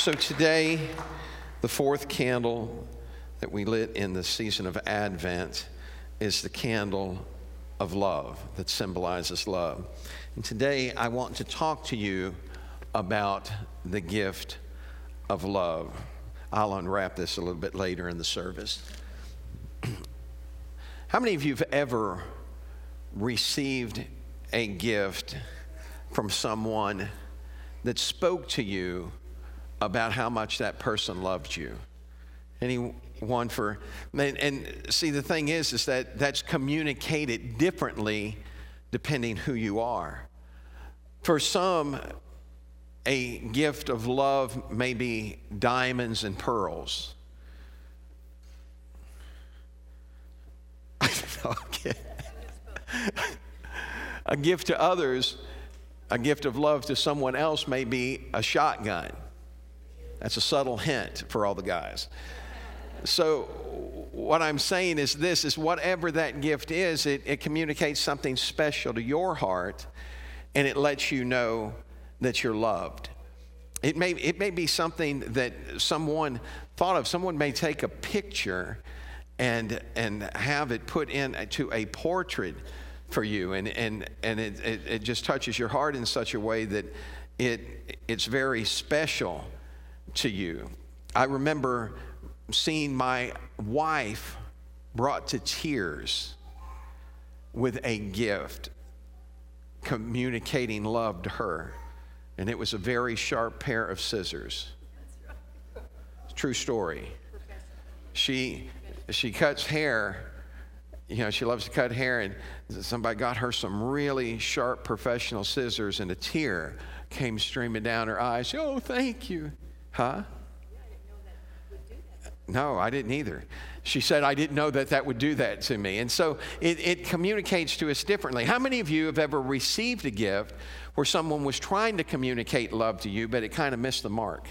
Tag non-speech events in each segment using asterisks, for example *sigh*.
So today, the fourth candle that we lit in the season of Advent is the candle of love that symbolizes love. And today, I want to talk to you about the gift of love. I'll unwrap this a little bit later in the service. *clears throat* How many of you have ever received a gift from someone that spoke to you about how much that person loved you? Anyone for and, and see the thing is is that that's communicated differently depending who you are. For some, a gift of love may be diamonds and pearls. *laughs* okay. a gift to others, a gift of love to someone else may be a shotgun. That's a subtle hint for all the guys. So, what I'm saying is this is whatever that gift is, it, it communicates something special to your heart and it lets you know that you're loved. It may, it may be something that someone thought of. Someone may take a picture and, and have it put into a portrait for you, and, and, and it, it, it just touches your heart in such a way that it, it's very special to you. I remember seeing my wife brought to tears with a gift communicating love to her. And it was a very sharp pair of scissors. True story. She, she cuts hair. You know, she loves to cut hair, and somebody got her some really sharp professional scissors, and a tear came streaming down her eyes. Oh, thank you. Huh? No, I didn't either. She said, I didn't know that that would do that to me. And so it, it, communicates to us differently. How many of you have ever received a gift where someone was trying to communicate love to you, but it kind of missed the mark?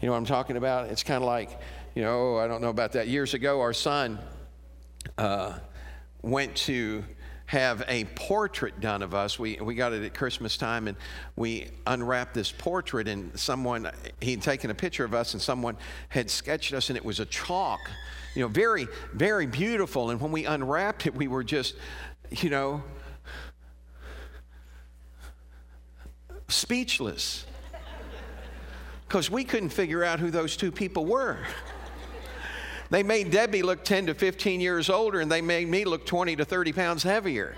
You know what I'm talking about? It's kind of like, you know, I don't know about that. Years ago, our son uh, went to have a portrait done of us. We, we got it at Christmas time and we unwrapped this portrait and someone, he'd taken a picture of us and someone had sketched us and it was a chalk, you know, very, very beautiful. And when we unwrapped it, we were just, you know, speechless because we couldn't figure out who those two people were. They made Debbie look 10 to 15 years older, and they made me look 20 to 30 pounds heavier.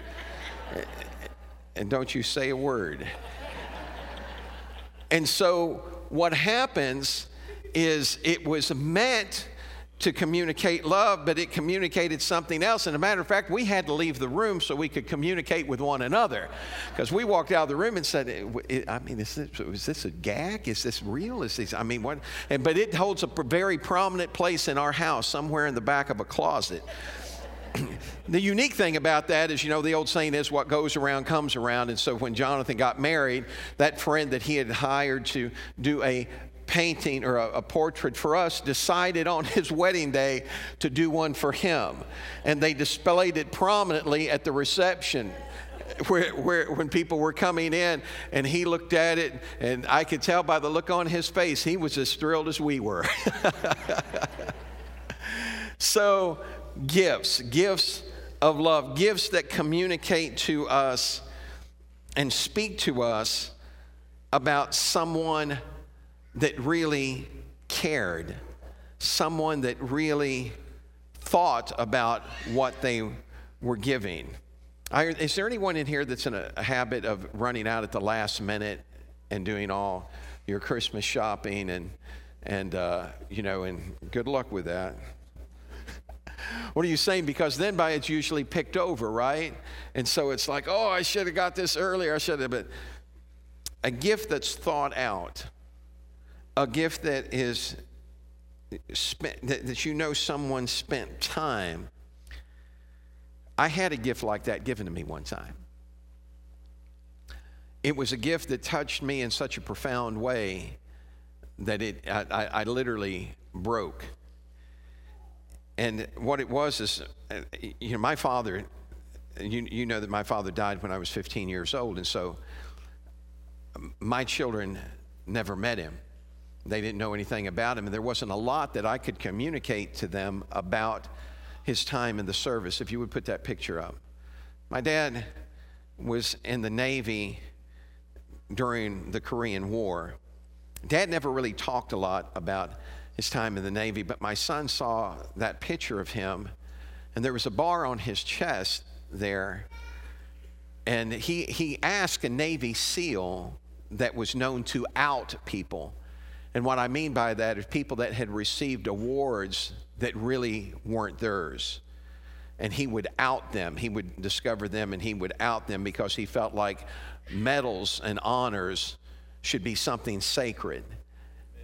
And don't you say a word. And so, what happens is it was meant to communicate love, but it communicated something else. And a matter of fact, we had to leave the room so we could communicate with one another. Because we walked out of the room and said, I mean, is this, is this a gag? Is this real? Is this, I mean, what? And, but it holds a very prominent place in our house, somewhere in the back of a closet. *clears throat* the unique thing about that is, you know, the old saying is what goes around comes around. And so when Jonathan got married, that friend that he had hired to do a painting or a, a, portrait for us decided on *laughs* his wedding day to do one for him. And they displayed it prominently at the reception. *laughs* Where, where, when people were coming in and he looked at it and i could tell by the look on his face he was as thrilled as we were *laughs* so gifts gifts of love gifts that communicate to us and speak to us about someone that really cared, someone that really thought about what they were giving. I, is there anyone in here that's in a, a habit of running out at the last minute and doing all your Christmas shopping and and uh, you know and good luck with that. what are you saying? Because then by it's usually picked over, right? And so it's like, oh, I should have got this earlier. I should have. But a gift that's thought out a gift that is spent, that, that you know someone spent time. I had a gift like that given to me one time. It was a gift that touched me in such a profound way that it, I, I, I literally broke. And what it was is, uh, you know, my father, you, you know that my father died when I was 15 years old, and so my children never met him. They didn't know anything about him, and there wasn't a lot that I could communicate to them about his time in the service. If you would put that picture up. My dad was in the Navy during the Korean War. Dad never really talked a lot about his time in the Navy, but my son saw that picture of him, and there was a bar on his chest there. And he, he asked a Navy SEAL that was known to out people. And what I mean by that is people that had received awards that really weren't theirs. And he would out them. He would discover them and he would out them because he felt like medals and honors should be something sacred.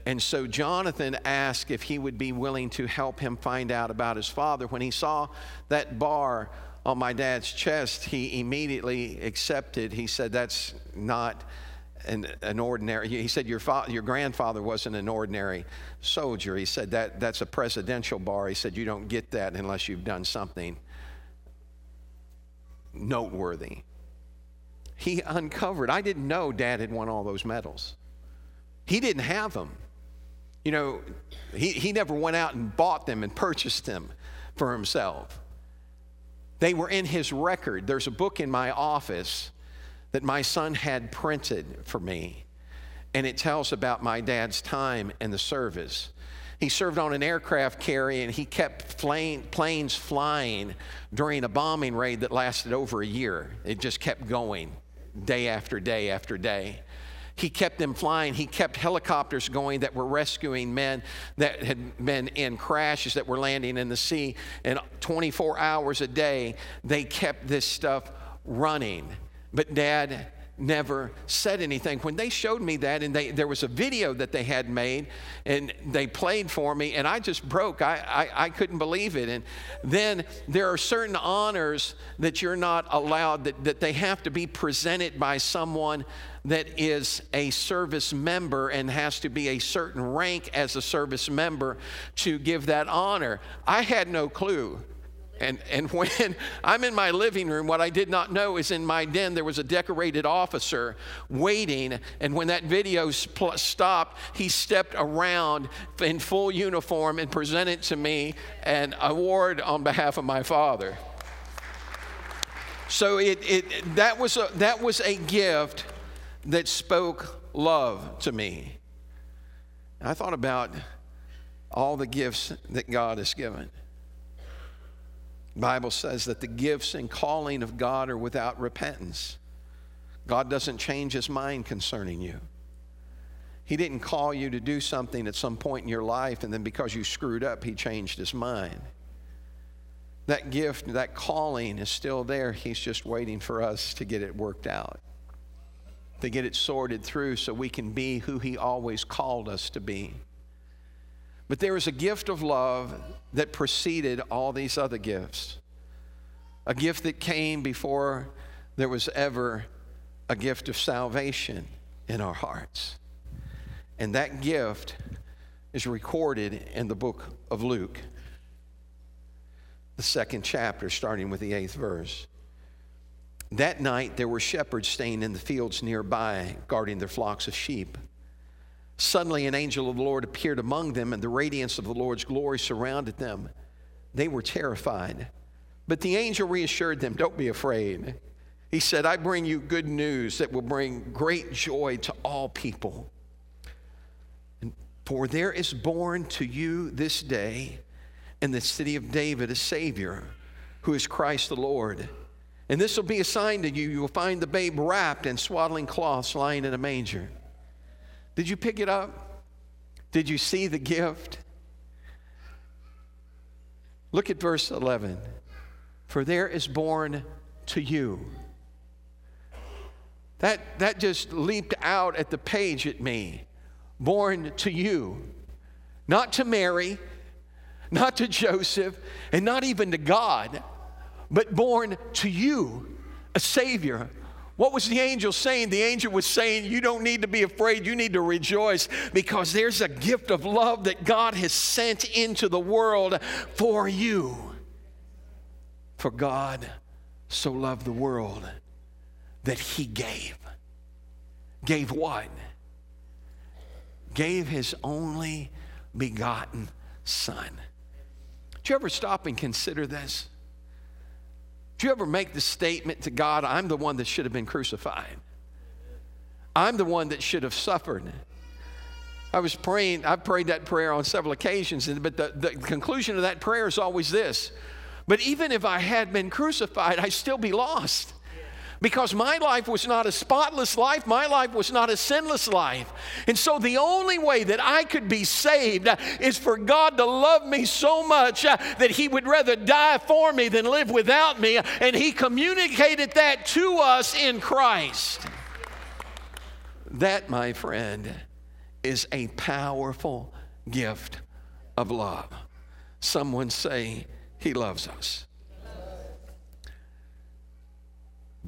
And so Jonathan asked if he would be willing to help him find out about his father. When he saw that bar on my dad's chest, he immediately accepted. He said, That's not an, an ordinary. He said, your, fa- your grandfather wasn't an ordinary soldier. He said, that, That's a presidential bar. He said, You don't get that unless you've done something noteworthy. He uncovered, I didn't know dad had won all those medals. He didn't have them. You know, he, he never went out and bought them and purchased them for himself. They were in his record. There's a book in my office that my son had printed for me, and it tells about my dad's time in the service. He served on an aircraft carrier and he kept planes flying during a bombing raid that lasted over a year. It just kept going day after day after day. He kept them flying. He kept helicopters going that were rescuing men that had been in crashes that were landing in the sea. And 24 hours a day, they kept this stuff running. But dad never said anything. When they showed me that, and they, there was a video that they had made, and they played for me, and I just broke. I, I, I couldn't believe it. And then there are certain honors that you're not allowed, that, that they have to be presented by someone that is a service member and has to be a certain rank as a service member to give that honor. I had no clue. And, and *laughs* when I'm in my living room, what I did not know is in my den there was a decorated officer waiting. And when that video stopped, he stepped around in full uniform and presented to me an award on behalf of my father. So it, it, that, was a, that was a gift that spoke love to me. I thought about all the gifts that God has given. Bible says that the gifts and calling of God are without repentance. God doesn't change his mind concerning you. He didn't call you to do something at some point in your life, and then because you screwed up, he changed his mind. That gift, that calling is still there. He's just waiting for us to get it worked out, to get it sorted through so we can be who he always called us to be. But there is a gift of love that preceded all these other gifts. A gift that came before there was ever a gift of salvation in our hearts. And that gift is recorded in the book of Luke, the second chapter, starting with the eighth verse. That night there were shepherds staying in the fields nearby, guarding their flocks of sheep. Suddenly, an angel of the Lord appeared among them, and the radiance of the Lord's glory surrounded them. They were terrified. But the angel reassured them, Don't be afraid. He said, I bring you good news that will bring great joy to all people. For there is born to you this day in the city of David a Savior who is Christ the Lord. And this will be a sign to you. You will find the babe wrapped in swaddling cloths lying in a manger. Did you pick it up? Did you see the gift? Look at verse 11. For there is born to you. That, that just leaped out at the page at me. Born to you. Not to Mary, not to Joseph, and not even to God, but born to you, a Savior, what was the angel saying? The angel was saying, You don't need to be afraid. You need to rejoice because there's a gift of love that God has sent into the world for you. For God so loved the world that he gave. Gave what? gave his only begotten Son. Do you ever stop and consider this? Do you ever make the statement to God, I'm the one that should have been crucified? I'm the one that should have suffered. I was praying, I've prayed that prayer on several occasions, but the, the conclusion of that prayer is always this. But even if I had been crucified, I'd still be lost because my life was not a spotless life. My life was not a sinless life. And so the only way that I could be saved is for God to love me so much uh, that He would rather die for me than live without me. And He communicated that to us in Christ. That, my friend, is a powerful gift of love. Someone say, He loves us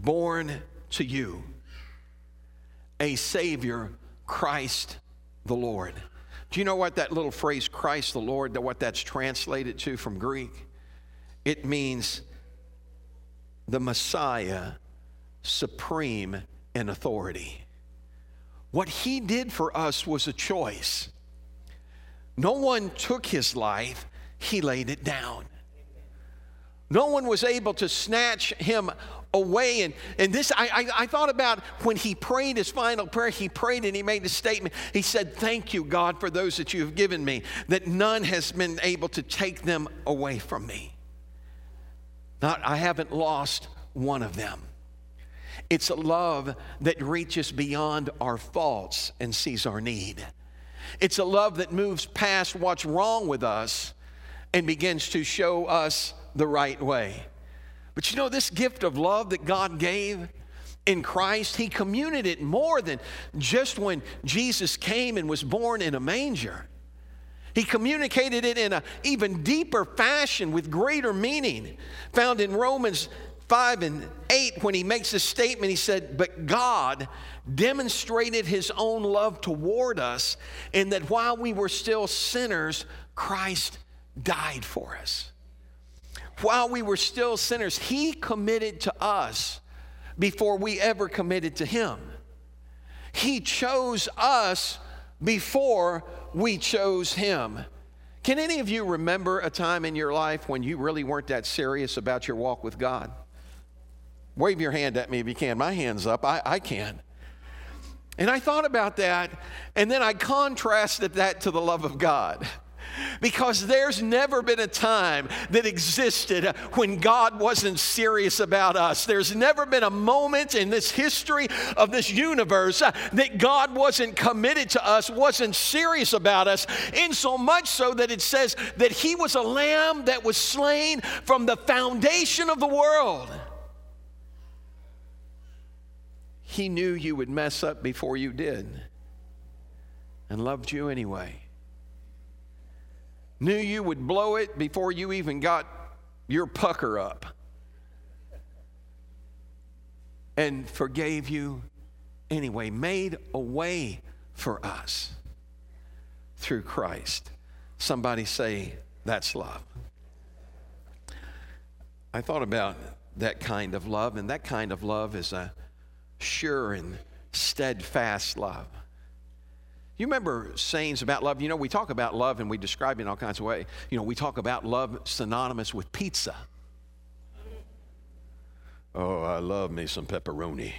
born to you a Savior, Christ the Lord. Do you know what that little phrase, Christ the Lord, what that's translated to from Greek? It means the Messiah, supreme in authority. What he did for us was a choice. No one took his life, he laid it down. No one was able to snatch him away. And, and this, I, I, I, thought about when he prayed his final prayer, he prayed and he made a statement. He said, Thank you, God, for those that you have given me, that none has been able to take them away from me. Not, I haven't lost one of them. It's a love that reaches beyond our faults and sees our need. It's a love that moves past what's wrong with us and begins to show us the right way. But you know, this gift of love that God gave in Christ, He communicated it more than just when Jesus came and was born in a manger. He communicated it in an even deeper fashion with greater meaning. Found in Romans 5 and 8, when he makes this statement, he said, But God demonstrated his own love toward us in that while we were still sinners, Christ died for us while we were still sinners, He committed to us before we ever committed to Him. He chose us before we chose Him. Can any of you remember a time in your life when you really weren't that serious about your walk with God? Wave your hand at me if you can. My hand's up. I, I can. And I thought about that, and then I contrasted that to the love of God. Because there's never been a time that existed when God wasn't serious about us. There's never been a moment in this history of this universe that God wasn't committed to us, wasn't serious about us, in so much so that it says that He was a lamb that was slain from the foundation of the world. He knew you would mess up before you did and loved you anyway knew you would blow it before you even got your pucker up, and forgave you anyway, made a way for us through Christ. Somebody say, That's love. I thought about that kind of love, and that kind of love is a sure and steadfast love. You remember sayings about love? You know, we talk about love and we describe it in all kinds of ways. You know, we talk about love synonymous with pizza. Oh, I love me some pepperoni.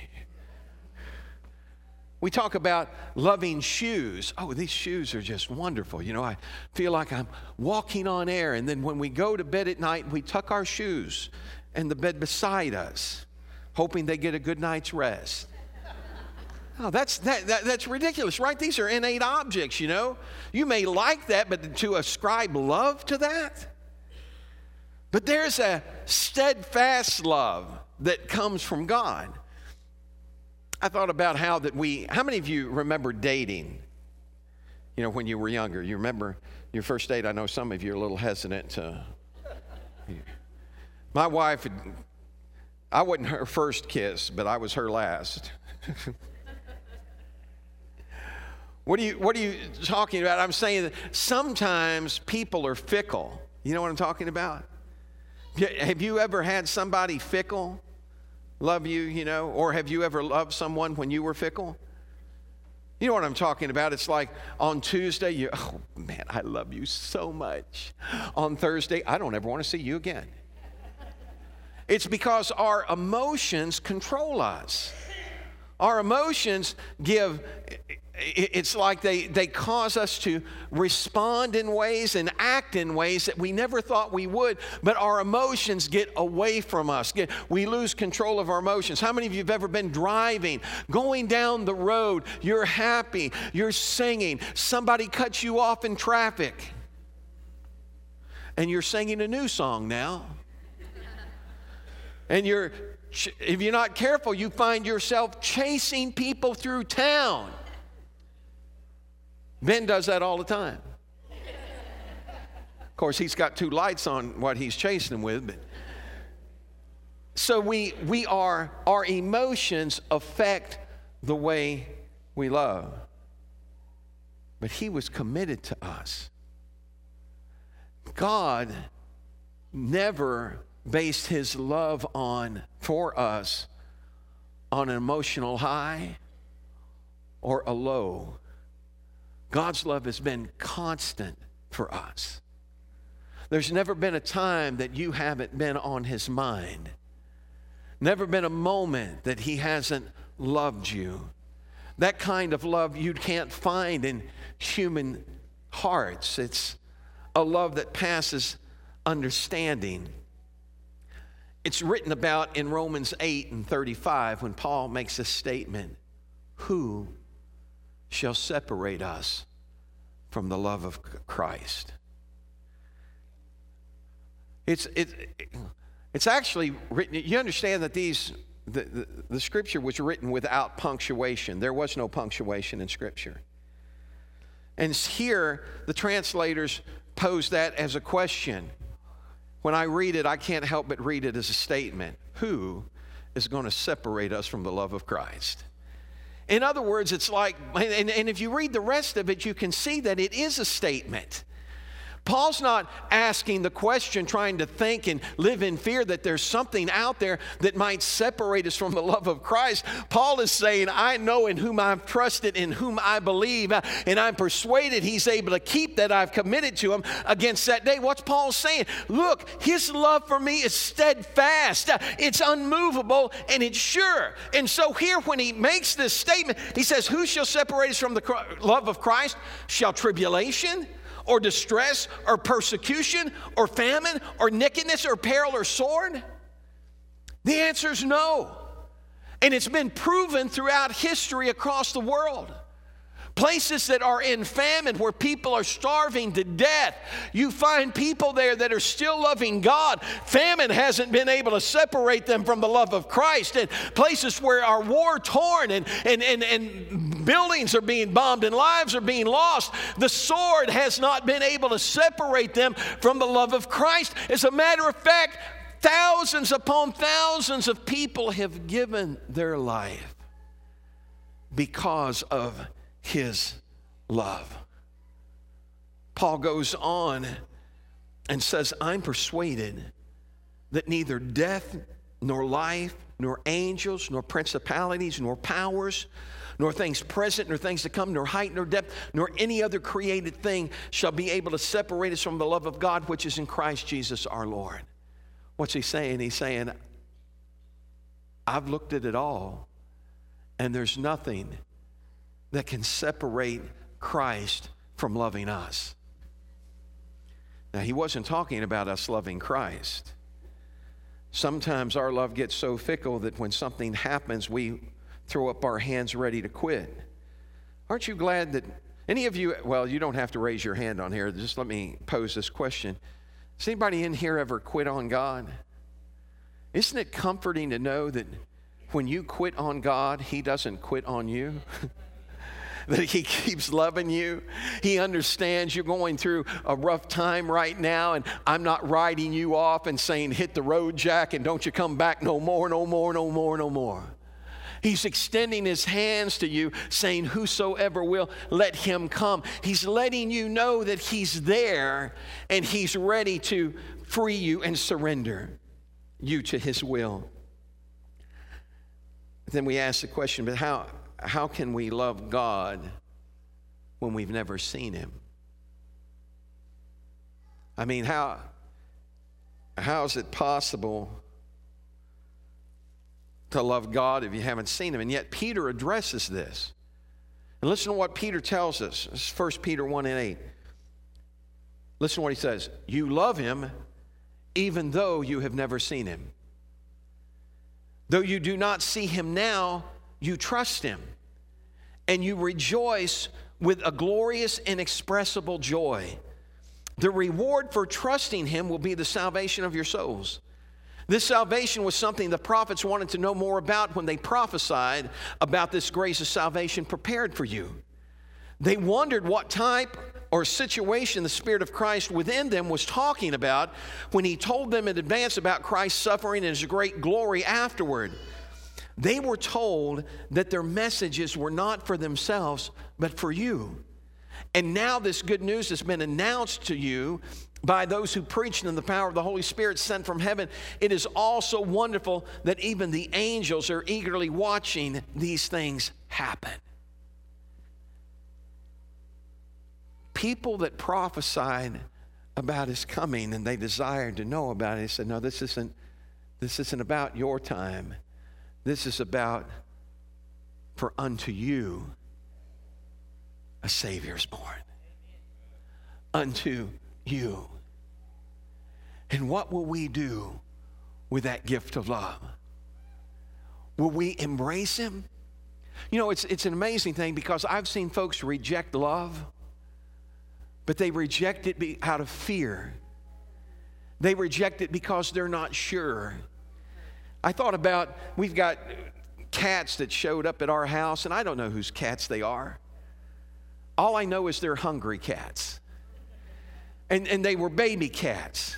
We talk about loving shoes. Oh, these shoes are just wonderful. You know, I feel like I'm walking on air. And then when we go to bed at night, we tuck our shoes in the bed beside us, hoping they get a good night's rest. Oh, that's, that, that, that's ridiculous, right? These are innate objects, you know. You may like that, but to ascribe love to that? But there's a steadfast love that comes from God. I thought about how that we, how many of you remember dating? You know, when you were younger, you remember your first date? I know some of you are a little hesitant to. My wife, I wasn't her first kiss, but I was her last. *laughs* What are you, what are you talking about? I'm saying that sometimes people are fickle. You know what I'm talking about? Have you ever had somebody fickle love you, you know? Or have you ever loved someone when you were fickle? You know what I'm talking about? It's like on Tuesday, you, oh man, I love you so much. On Thursday, I don't ever want to see you again. It's because our emotions control us. Our emotions give, it's like they, they cause us to respond in ways and act in ways that we never thought we would, but our emotions get away from us. We lose control of our emotions. How many of you have ever been driving, going down the road, you're happy, you're singing, somebody cuts you off in traffic, and you're singing a new song now? And you're, if you're not careful, you find yourself chasing people through town Ben does that all the time. Of course, he's got two lights on what he's chasing with, but so we we are our emotions affect the way we love. But he was committed to us. God never based his love on for us on an emotional high or a low. God's love has been constant for us. There's never been a time that you haven't been on His mind. Never been a moment that He hasn't loved you. That kind of love you can't find in human hearts. It's a love that passes understanding. It's written about in Romans 8 and 35 when Paul makes a statement Who shall separate us from the love of Christ. It's, it, it's actually written, you understand that these, the, the, the scripture was written without punctuation. There was no punctuation in scripture. And here, the translators pose that as a question. When I read it, I can't help but read it as a statement. Who is going to separate us from the love of Christ? In other words, it's like, and, and if you read the rest of it, you can see that it is a statement. Paul's not asking the question, trying to think and live in fear that there's something out there that might separate us from the love of Christ. Paul is saying, I know in whom I've trusted, in whom I believe, uh, and I'm persuaded he's able to keep that I've committed to him against that day. What's Paul saying? Look, his love for me is steadfast, uh, it's unmovable, and it's sure. And so here, when he makes this statement, he says, Who shall separate us from the love of Christ? Shall tribulation? Or distress or persecution or famine or nakedness or peril or sword? The answer is no. And it's been proven throughout history across the world. Places that are in famine where people are starving to death, you find people there that are still loving God. Famine hasn't been able to separate them from the love of Christ. And places where are war torn and, and, and, and buildings are being bombed and lives are being lost, the sword has not been able to separate them from the love of Christ. As a matter of fact, thousands upon thousands of people have given their life because of his love. Paul goes on and says, I'm persuaded that neither death nor life, nor angels, nor principalities, nor powers, nor things present, nor things to come, nor height, nor depth, nor any other created thing shall be able to separate us from the love of God which is in Christ Jesus our Lord. What's he saying? He's saying, I've looked at it all, and there's nothing that can separate Christ from loving us. Now, he wasn't talking about us loving Christ. Sometimes our love gets so fickle that when something happens, we throw up our hands ready to quit. Aren't you glad that any of you, well, you don't have to raise your hand on here. Just let me pose this question. Has anybody in here ever quit on God? Isn't it comforting to know that when you quit on God, He doesn't quit on you? *laughs* that He *laughs* keeps loving you. He understands you're going through a rough time right now, and I'm not writing you off and saying, hit the road, Jack, and don't you come back no more, no more, no more, no more. He's extending his hands to you, saying, Whosoever will, let him come. He's letting you know that he's there and he's ready to free you and surrender you to his will. Then we ask the question, but how, how can we love God when we've never seen Him? I mean, how, how is it possible to love God if you haven't seen Him? And yet, Peter addresses this. And listen to what Peter tells us. This is 1 Peter 1 and 8. Listen to what he says. You love Him even though you have never seen Him. Though you do not see Him now, you trust Him and you rejoice with a glorious, inexpressible joy. The reward for trusting Him will be the salvation of your souls. This salvation was something the prophets wanted to know more about when they prophesied about this grace of salvation prepared for you. They wondered what type or situation the Spirit of Christ within them was talking about when He told them in advance about Christ's suffering and His great glory afterward. They were told that their messages were not for themselves, but for you. And now this good news has been announced to you by those who preached in the power of the Holy Spirit sent from heaven. It is also wonderful that even the angels are eagerly watching these things happen. People that prophesied about his coming and they desired to know about it, he said, No, this isn't, this isn't about your time. This is about, for unto you a Savior is born. Unto you. And what will we do with that gift of love? Will we embrace Him? You know, it's, it's an amazing thing because I've seen folks reject love, but they reject it be, out of fear. They reject it because they're not sure. I thought about we've got cats that showed up at our house, and I don't know whose cats they are. All I know is they're hungry cats. And, and they were baby cats.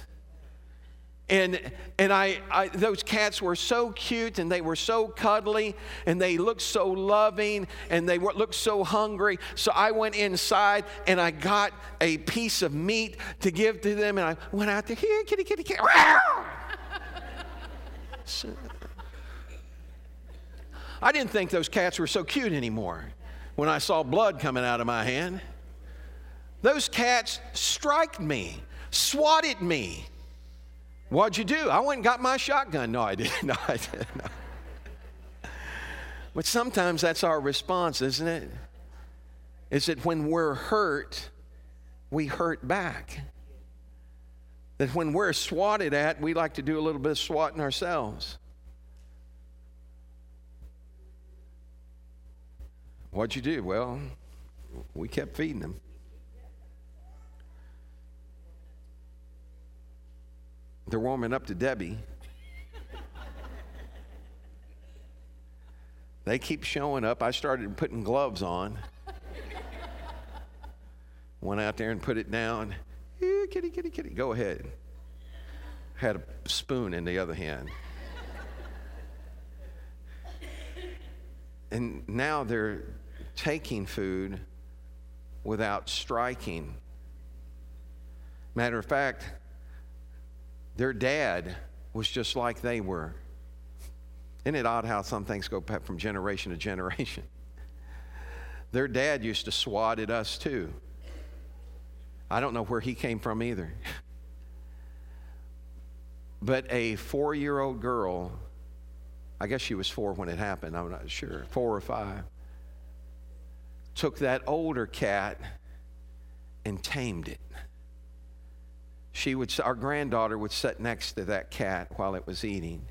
And, and I, I, those cats were so cute and they were so cuddly and they looked so loving and they were, looked so hungry. So I went inside and I got a piece of meat to give to them and I went out there, here, kitty, kitty, kitty. I didn't think those cats were so cute anymore when I saw blood coming out of my hand. Those cats striked me, swatted me. What'd you do? I went and got my shotgun. No, I didn't. *laughs* No, I didn't. No. But sometimes that's our response, isn't it? Is that when we're hurt, we hurt back that when we're swatted at, we like to do a little bit of swatting ourselves. What'd you do? Well, we kept feeding them. They're warming up to Debbie. they keep showing up. I started putting gloves on. Went out there and put it down kitty, kitty, kitty. Go ahead. Had a spoon in the other hand. and now they're taking food without striking. Matter of fact, their dad was just like they were. Isn't it odd how some things go from generation to generation? *laughs* Their dad used to swat at us too. I don't know where he came from either. but a four year old girl, I guess she was four when it happened, I'm not sure, four or five, took that older cat and tamed it. She would, our granddaughter would sit next to that cat while it was eating.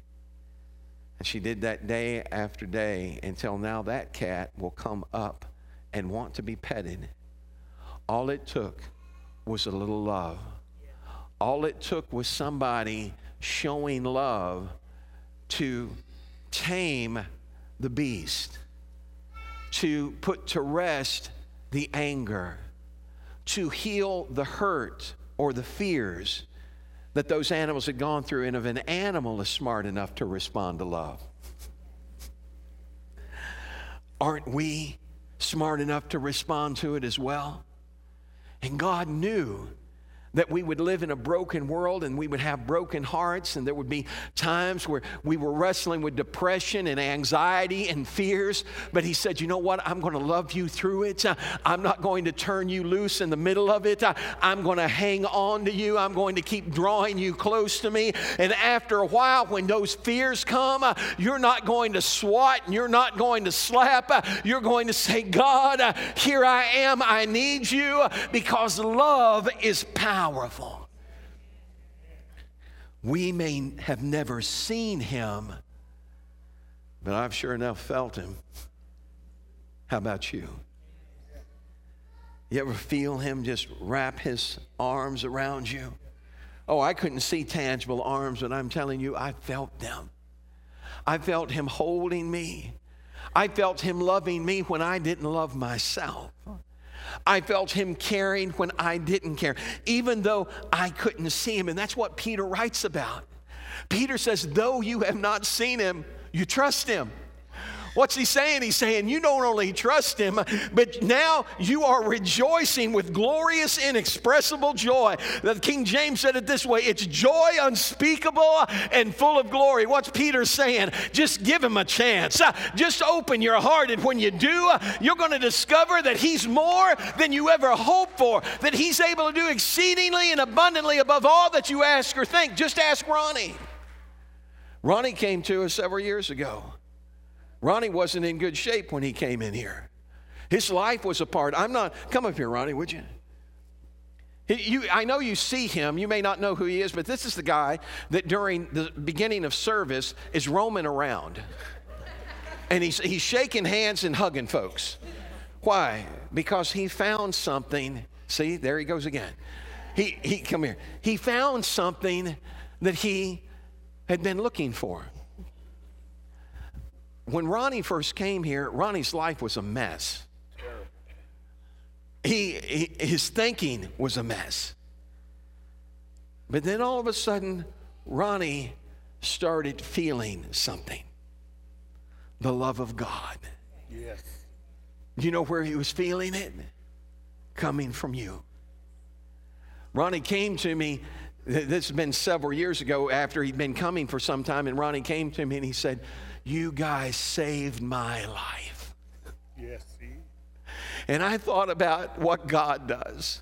And she did that day after day until now that cat will come up and want to be petted. All it took was a little love. All it took was somebody showing love to tame the beast, to put to rest the anger, to heal the hurt or the fears that those animals had gone through. And if an animal is smart enough to respond to love, aren't we smart enough to respond to it as well? And God knew that we would live in a broken world and we would have broken hearts, and there would be times where we were wrestling with depression and anxiety and fears. But He said, You know what? I'm going to love you through it. Uh, I'm not going to turn you loose in the middle of it. Uh, I'm going to hang on to you. I'm going to keep drawing you close to me. And after a while, when those fears come, uh, you're not going to swat and you're not going to slap. You're going to say, God, here I am. I need you because love is power powerful. We may have never seen him, but I've sure enough felt him. How about you? You ever feel him just wrap his arms around you? Oh, I couldn't see tangible arms, but I'm telling you, I felt them. I felt him holding me. I felt him loving me when I didn't love myself. I felt him caring when I didn't care, even though I couldn't see him. And that's what Peter writes about. Peter says, though you have not seen him, you trust him. What's he saying? He's saying, You don't only trust him, but now you are rejoicing with glorious, inexpressible joy. The King James said it this way it's joy unspeakable and full of glory. What's Peter saying? Just give him a chance. Uh, just open your heart, and when you do, uh, you're going to discover that he's more than you ever hoped for, that he's able to do exceedingly and abundantly above all that you ask or think. Just ask Ronnie. Ronnie came to us several years ago. Ronnie wasn't in good shape when he came in here. His life was apart. I'm not, come up here, Ronnie, would you? You, I know you see him. You may not know who he is, but this is the guy that during the beginning of service is roaming around. And he's, he's shaking hands and hugging folks. Why? Because he found something. See, there he goes again. He, he, come here. He found something that he had been looking for. When Ronnie first came here, Ronnie's life was a mess. He, he, his thinking was a mess. But then all of a sudden, Ronnie started feeling something the love of God. Yes. You know where he was feeling it? Coming from you. Ronnie came to me, this has been several years ago after he'd been coming for some time, and Ronnie came to me and he said, you guys saved my life. Yes, see? And I thought about what God does.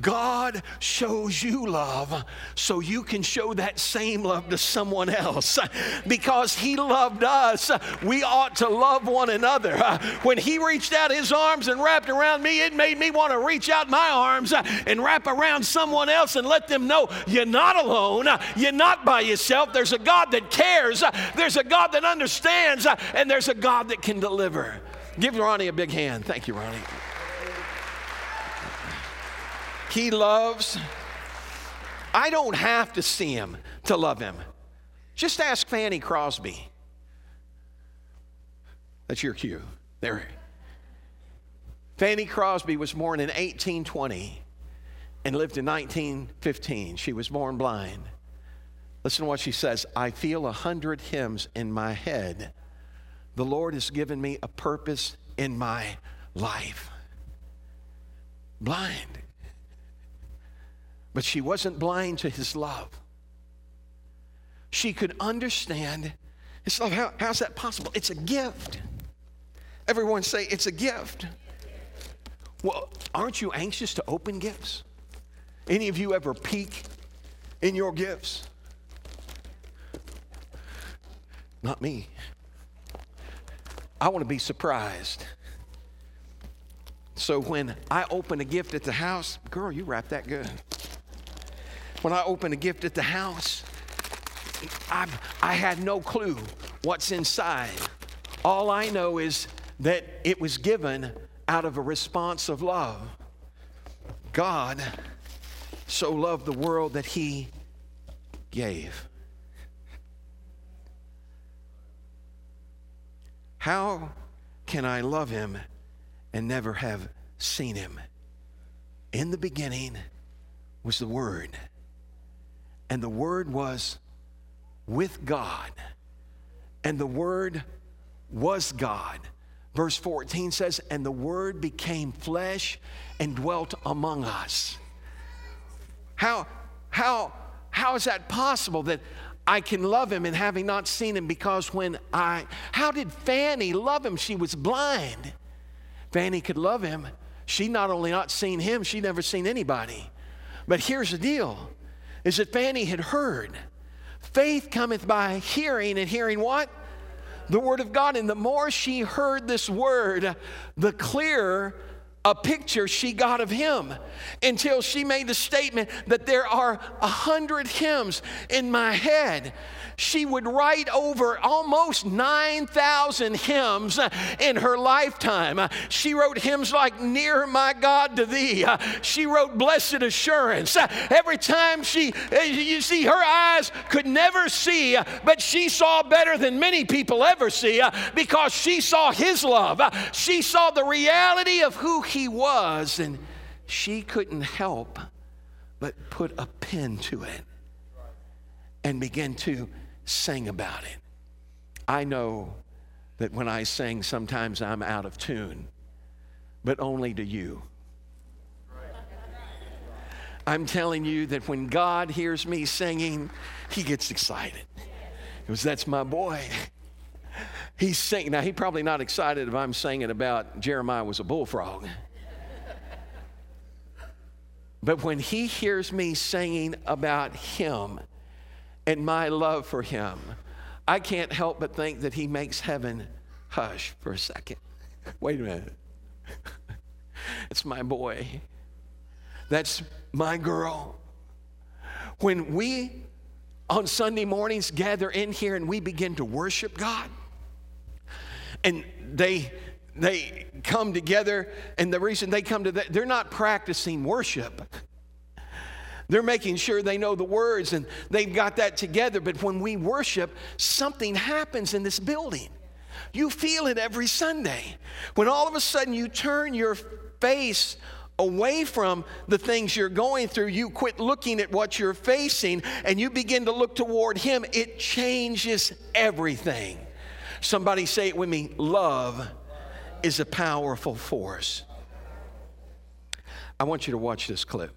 God shows you love so you can show that same love to someone else. *laughs* Because He loved us, we ought to love one another. *laughs* When He reached out His arms and wrapped around me, it made me want to reach out my arms and wrap around someone else and let them know you're not alone, you're not by yourself. There's a God that cares, there's a God that understands, and there's a God that can deliver. Give Ronnie a big hand. Thank you, Ronnie. He loves. I don't have to see him to love him. Just ask Fanny Crosby. That's your cue. There. Fanny Crosby was born in 1820 and lived in 1915. She was born blind. Listen to what she says I feel a hundred hymns in my head. The Lord has given me a purpose in my life. Blind. But she wasn't blind to his love. She could understand his love. How, how's that possible? It's a gift. Everyone say, it's a gift. Well, aren't you anxious to open gifts? Any of you ever peek in your gifts? Not me. I want to be surprised. So when I open a gift at the house, girl, you wrap that good. When I opened a gift at the house, I, I had no clue what's inside. All I know is that it was given out of a response of love. God so loved the world that he gave. How can I love him and never have seen him? In the beginning was the Word and the Word was with God, and the Word was God. Verse 14 says, And the Word became flesh and dwelt among us. How, how, how is that possible that I can love him and having not seen him because when I, how did Fanny love him? She was blind. Fanny could love him. She not only not seen him, she never seen anybody. But here's the deal is that Fanny had heard. Faith cometh by hearing, and hearing what? The Word of God. And the more she heard this Word, the clearer a picture she got of him until she made the statement that there are a hundred hymns in my head she would write over almost 9,000 hymns in her lifetime. She wrote hymns like Near My God to Thee. She wrote Blessed Assurance. Every time she, you see, her eyes could never see, but she saw better than many people ever see because she saw His love. She saw the reality of who He was, and she couldn't help but put a pen to it and begin to sang about it. I know that when I sing, sometimes I'm out of tune, but only to you. I'm telling you that when God hears me singing, he gets excited. Because that's my boy. He's singing. Now, he's probably not excited if I'm singing about Jeremiah was a bullfrog. But when he hears me singing about him, and my love for him, I can't help but think that he makes heaven hush for a second. *laughs* Wait a minute. *laughs* it's my boy. That's my girl. When we on Sunday mornings gather in here and we begin to worship God, and they they come together, and the reason they come to that, they're not practicing worship. They're making sure they know the words and they've got that together. But when we worship, something happens in this building. You feel it every Sunday. When all of a sudden you turn your face away from the things you're going through, you quit looking at what you're facing and you begin to look toward Him, it changes everything. Somebody say it with me love is a powerful force. I want you to watch this clip.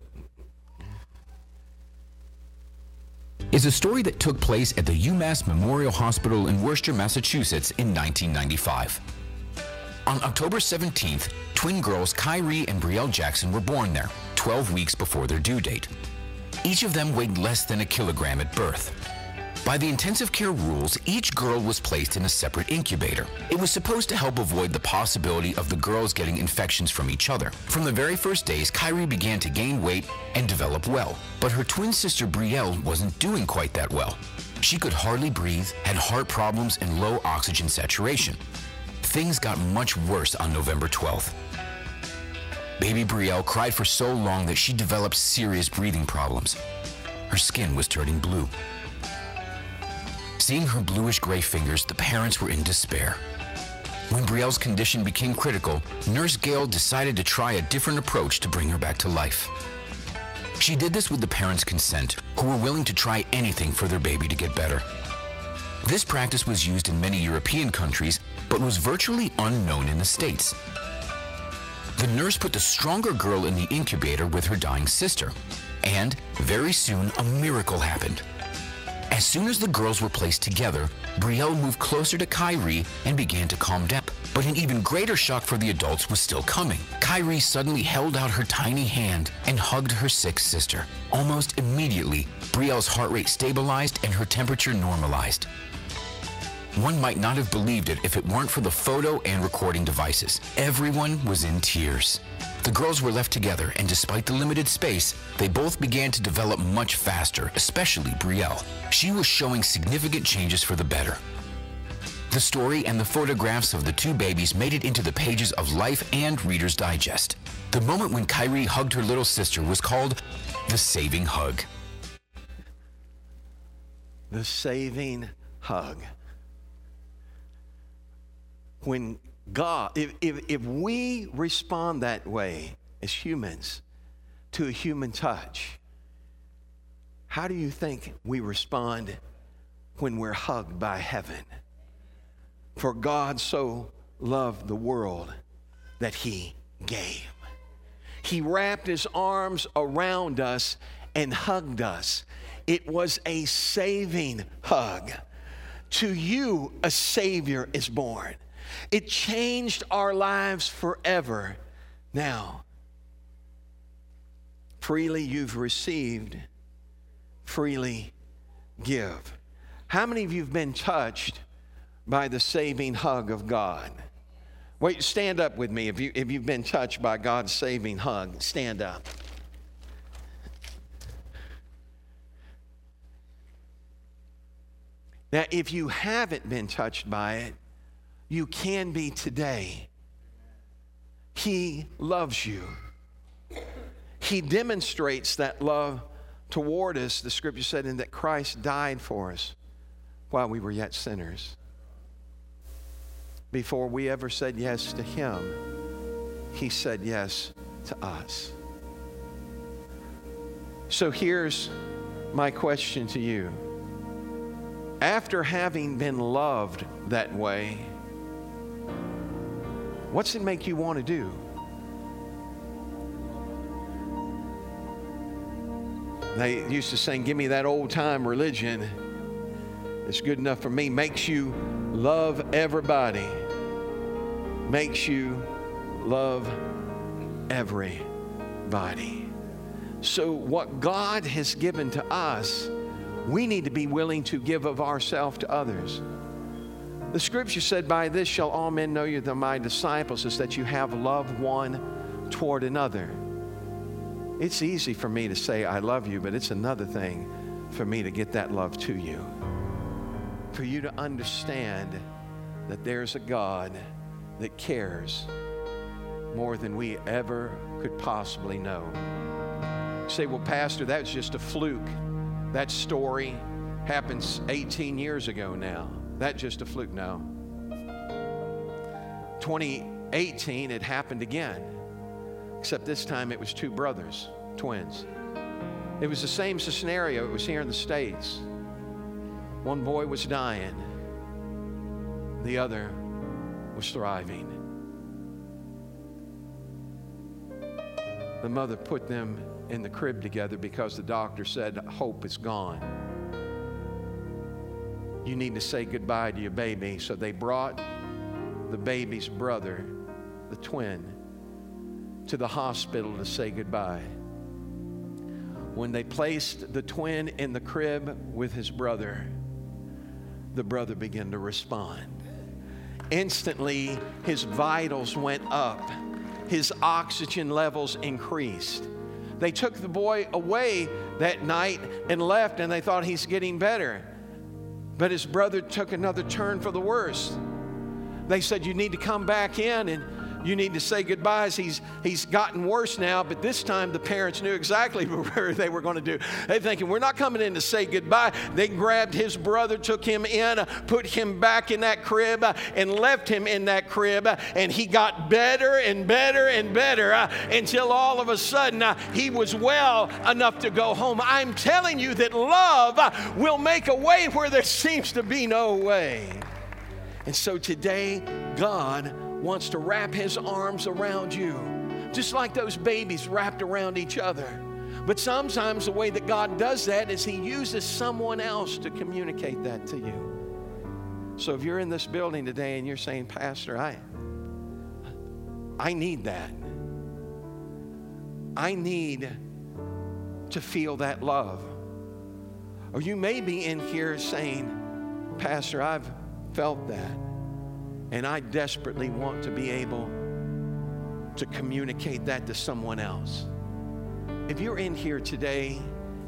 Is a story that took place at the UMass Memorial Hospital in Worcester, Massachusetts in 1995. On October 17th, twin girls Kyrie and Brielle Jackson were born there, 12 weeks before their due date. Each of them weighed less than a kilogram at birth. By the intensive care rules, each girl was placed in a separate incubator. It was supposed to help avoid the possibility of the girls getting infections from each other. From the very first days, Kyrie began to gain weight and develop well, but her twin sister Brielle wasn't doing quite that well. She could hardly breathe, had heart problems, and low oxygen saturation. Things got much worse on November 12th. Baby Brielle cried for so long that she developed serious breathing problems. Her skin was turning blue. Seeing her bluish gray fingers, the parents were in despair. When Brielle's condition became critical, Nurse Gail decided to try a different approach to bring her back to life. She did this with the parents' consent, who were willing to try anything for their baby to get better. This practice was used in many European countries, but was virtually unknown in the States. The nurse put the stronger girl in the incubator with her dying sister, and very soon a miracle happened. As soon as the girls were placed together, Brielle moved closer to Kyrie and began to calm down. But an even greater shock for the adults was still coming. Kyrie suddenly held out her tiny hand and hugged her sick sister. Almost immediately, Brielle's heart rate stabilized and her temperature normalized. One might not have believed it if it weren't for the photo and recording devices. Everyone was in tears. The girls were left together, and despite the limited space, they both began to develop much faster, especially Brielle. She was showing significant changes for the better. The story and the photographs of the two babies made it into the pages of Life and Reader's Digest. The moment when Kyrie hugged her little sister was called the saving hug. The saving hug. When God, if, if, if we respond that way as humans to a human touch, how do you think we respond when we're hugged by heaven? For God so loved the world that he gave. He wrapped his arms around us and hugged us. It was a saving hug. To you, a Savior is born. It changed our lives forever. Now, freely you've received, freely give. How many of you have been touched by the saving hug of God? Wait, stand up with me if, you, if you've been touched by God's saving hug. Stand up. Now, if you haven't been touched by it, you can be today. He loves you. He demonstrates that love toward us, the scripture said, in that Christ died for us while we were yet sinners before we ever said yes to Him, He said yes to us. So here's my question to you. After having been loved that way, what's it make you want to do? They used to sing, Give me that old time religion. It's good enough for me. Makes you love everybody makes you love everybody. So, what God has given to us, we need to be willing to give of ourselves to others. The scripture said, By this shall all men know you, are my disciples, is that you have love one toward another. It's easy for me to say, I love you, but it's another thing for me to get that love to you. For you to understand that there's a God that cares more than we ever could possibly know. You say, well, Pastor, that was just a fluke. That story happens 18 years ago now. That just a fluke? No. 2018, it happened again, except this time it was two brothers, twins. It was the same scenario, it was here in the States. One boy was dying, the other was thriving. The mother put them in the crib together because the doctor said hope is gone. You need to say goodbye to your baby. So they brought the baby's brother, the twin, to the hospital to say goodbye. When they placed the twin in the crib with his brother, the brother began to respond. Instantly, his vitals went up, his oxygen levels increased. They took the boy away that night and left, and they thought he's getting better. But his brother took another turn for the worse. They said, You need to come back in and you need to say goodbyes. He's, he's gotten worse now, but this time the parents knew exactly *laughs* where they were going to do. They're thinking, we're not coming in to say goodbye. They grabbed his brother, took him in, put him back in that crib, and left him in that crib. And he got better and better and better uh, until all of a sudden uh, he was well enough to go home. I'm telling you that love will make a way where there *laughs* seems to be no way. And so today, God wants to wrap his arms around you, just like those babies wrapped around each other. But sometimes the way that God does that is he uses someone else to communicate that to you. So if you're in this building today and you're saying, Pastor, I, I need that. I need to feel that love. Or you may be in here saying, Pastor, I've felt that. And I desperately want to be able to communicate that to someone else. If you're in here today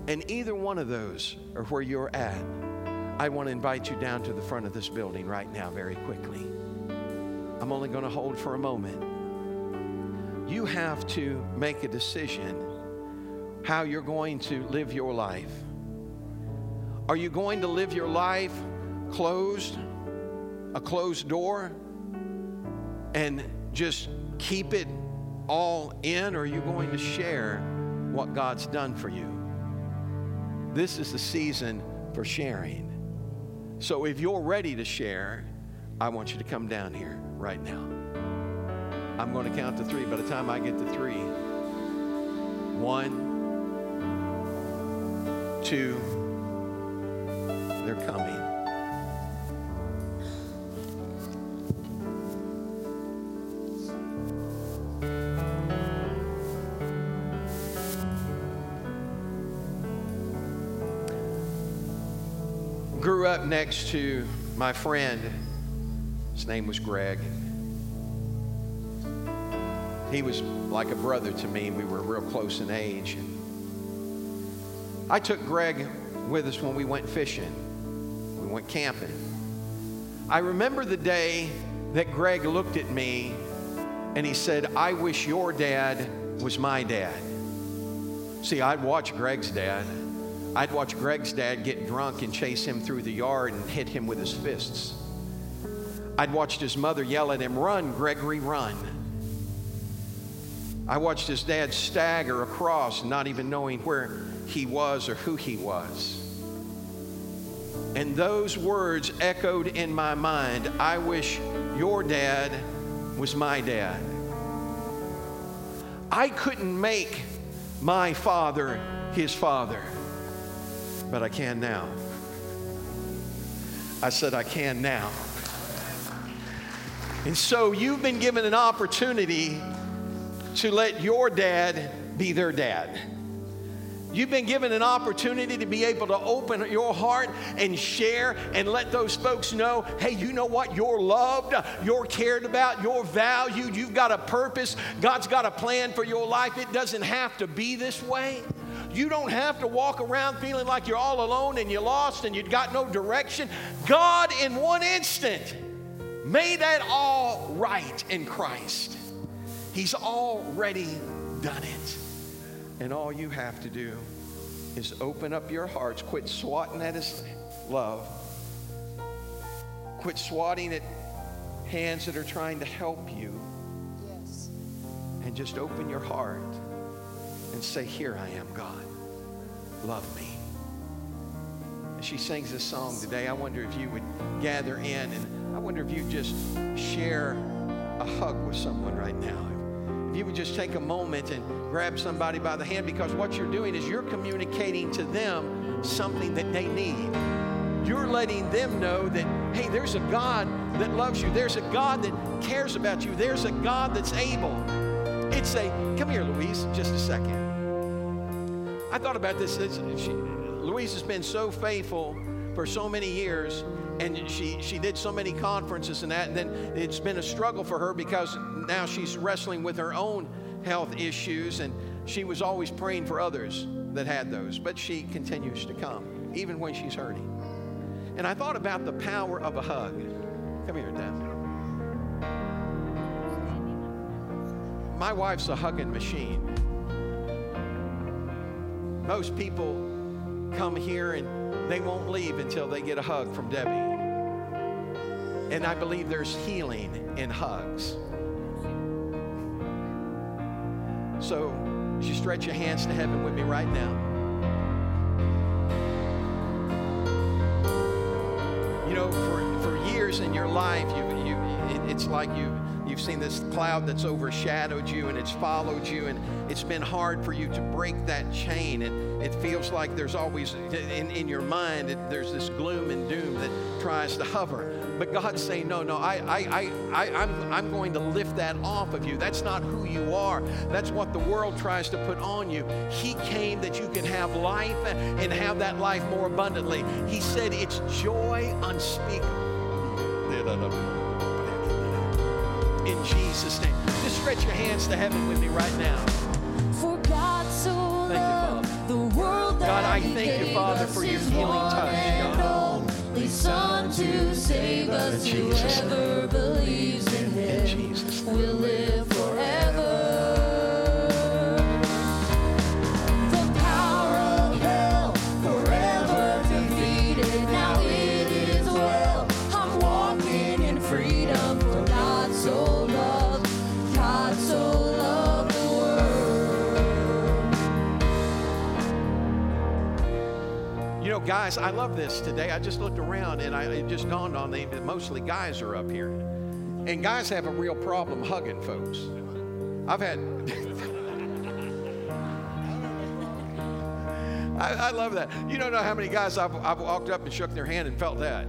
and either one of those are where you're at, I want to invite you down to the front of this building right now, very quickly. I'm only going to hold for a moment. You have to make a decision how you're going to live your life. Are you going to live your life closed? A closed door and just keep it all in, or are you going to share what God's done for you? This is the season for sharing. So if you're ready to share, I want you to come down here right now. I'm going to count to three. By the time I get to three, one, two, they're coming. Grew up next to my friend. His name was Greg. He was like a brother to me. We were real close in age. I took Greg with us when we went fishing. We went camping. I remember the day that Greg looked at me and he said, I wish your dad was my dad. See, I'd watch Greg's dad. I'd watch Greg's dad get drunk and chase him through the yard and hit him with his fists. I'd watched his mother yell at him, Run, Gregory, run. I watched his dad stagger across, not even knowing where he was or who he was. And those words echoed in my mind I wish your dad was my dad. I couldn't make my father his father, but I can now. I said, I can now. And so you've been given an opportunity to let your dad be their dad. You've been given an opportunity to be able to open your heart and share and let those folks know hey, you know what? You're loved, you're cared about, you're valued, you've got a purpose, God's got a plan for your life. It doesn't have to be this way. You don't have to walk around feeling like you're all alone and you're lost and you've got no direction. God, in one instant, made that all right in Christ. He's already done it. And all you have to do is open up your hearts, quit swatting at his love, quit swatting at hands that are trying to help you, yes. and just open your heart and say, Here I am, God. Love me. As she sings this song today, I wonder if you would gather in and I wonder if you just share a hug with someone right now you would just take a moment and grab somebody by the hand because what you're doing is you're communicating to them something that they need. You're letting them know that, hey, there's a God that loves you. There's a God that cares about you. There's a God that's able. It's a, come here, Louise, just a second. I thought about this. She, Louise has been so faithful for so many years and she, she did so many conferences and that. And then it's been a struggle for her because now she's wrestling with her own health issues. And she was always praying for others that had those. But she continues to come, even when she's hurting. And I thought about the power of a hug. Come here, Deb. My wife's a hugging machine. Most people come here and they won't leave until they get a hug from Debbie. And I believe there's healing in hugs. So, you stretch your hands to heaven with me right now. You know, for, for years in your life, you, you, it, it's like you You've seen this cloud that's overshadowed you and it's followed you, and it's been hard for you to break that chain. And it feels like there's always, in, in your mind, it, there's this gloom and doom that tries to hover. But God's saying, No, no, I, I, I, I, I'm, I'm going to lift that off of you. That's not who you are. That's what the world tries to put on you. He came that you can have life and have that life more abundantly. He said, It's joy unspeakable in Jesus' name. Just stretch your hands to heaven with me right now. For God so thank you, Father. the world God, I thank you, Father, for your healing touch, God. Only Son to save us. Whoever believes in Him will live guys, I love this today. I just looked around and I, it just dawned on me that mostly guys are up here. And guys have a real problem hugging folks. I've had. *laughs* I, I, love that. You don't know how many guys I've, I've walked up and shook their hand and felt that.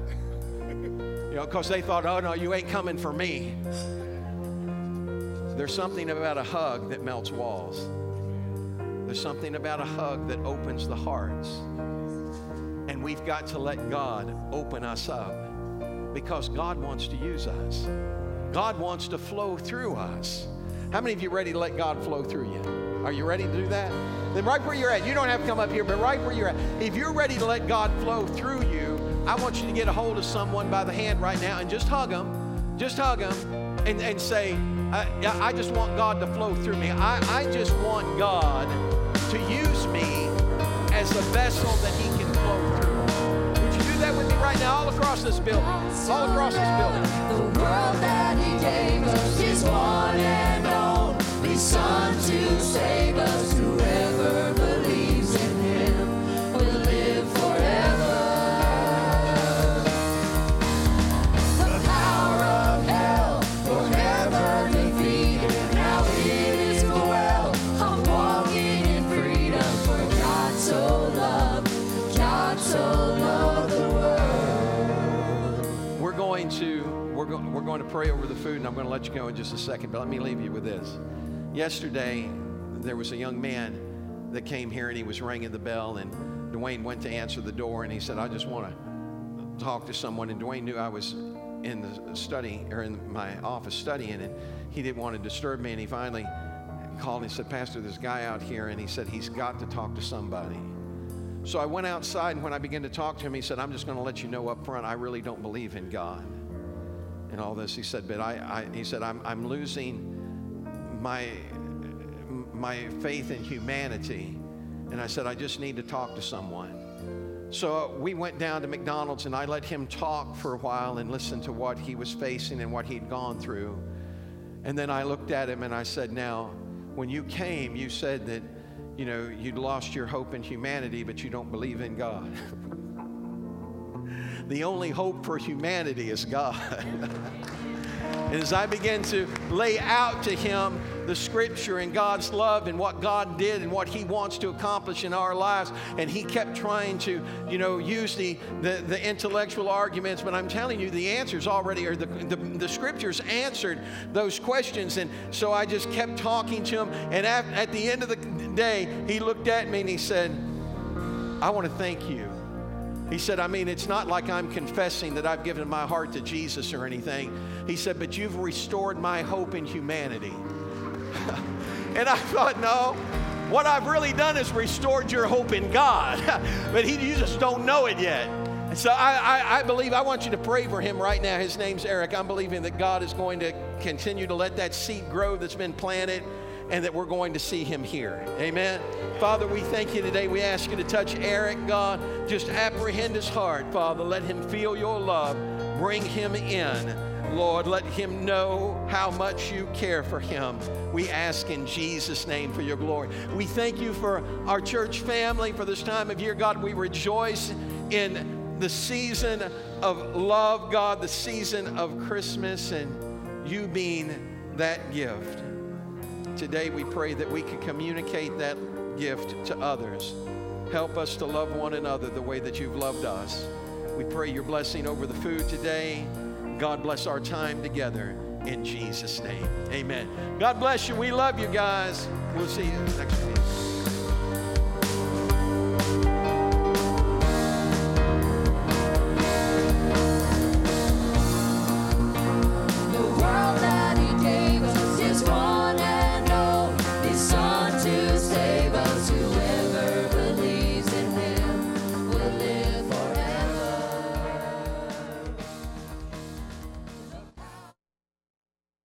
You know, because they thought, oh no, you ain't coming for me. There's something about a hug that melts walls. There's something about a hug that opens the hearts. We've got to let God open us up because God wants to use us. God wants to flow through us. How many of you ready to let God flow through you? Are you ready to do that? Then right where you're at, you don't have to come up here, but right where you're at, if you're ready to let God flow through you, I want you to get a hold of someone by the hand right now and just hug them. Just hug them and, and say, I, I just want God to flow through me. I, I just want God to use me as a vessel that He right now, all across this building? All across this building. The world that He gave us is one and only Son to save us. Whoever going to we're going we're going to pray over the food, and I'm going to let you go in just a second. But let me leave you with this. Yesterday, there was a young man that came here, and he was ringing the bell, and Dwayne went to answer the door, and he said, "I just want to talk to someone." And Dwayne knew I was in the study or in my office studying, and he didn't want to disturb me, and he finally called and he said, Pastor, there's a guy out here, and he said he's got to talk to somebody. So I went outside, and when I began to talk to him, he said, I'm just going to let you know up front, I really don't believe in God and all this. He said, but I, I he said, I'm, I'm losing my, my faith in humanity. And I said, I just need to talk to someone. So we went down to McDonald's and I let him talk for a while and listen to what he was facing and what he'd gone through. And then I looked at him and I said, Now, when you came, you said that, you know, you'd lost your hope in humanity, but you don't believe in God. *laughs* the only hope for humanity is God. *laughs* and as I began to lay out to him the scripture and God's love and what God did and what he wants to accomplish in our lives, and he kept trying to, you know, use the, the, the intellectual arguments, but I'm telling you, the answers already are the, the, the scriptures answered those questions. And so I just kept talking to him, and at, at the end of the day, he looked at me and he said, I want to thank you. He said, I mean, it's not like I'm confessing that I've given my heart to Jesus or anything. He said, but you've restored my hope in humanity. *laughs* and I thought, no, what I've really done is restored your hope in God. *laughs* but he, you just don't know it yet. And so I, I, I believe, I want you to pray for him right now. His name's Eric. I'm believing that God is going to continue to let that seed grow that's been planted and that we're going to see him here. Amen. Father, we thank you today. We ask you to touch Eric, God. Just apprehend his heart, Father. Let him feel your love. Bring him in. Lord, let him know how much you care for him. We ask in Jesus' name for your glory. We thank you for our church family for this time of year, God. We rejoice in the season of love, God, the season of Christmas, and you being that gift. Today, we pray that we can communicate that gift to others. Help us to love one another the way that you've loved us. We pray your blessing over the food today. God bless our time together in Jesus' name. Amen. God bless you. We love you guys. We'll see you next week.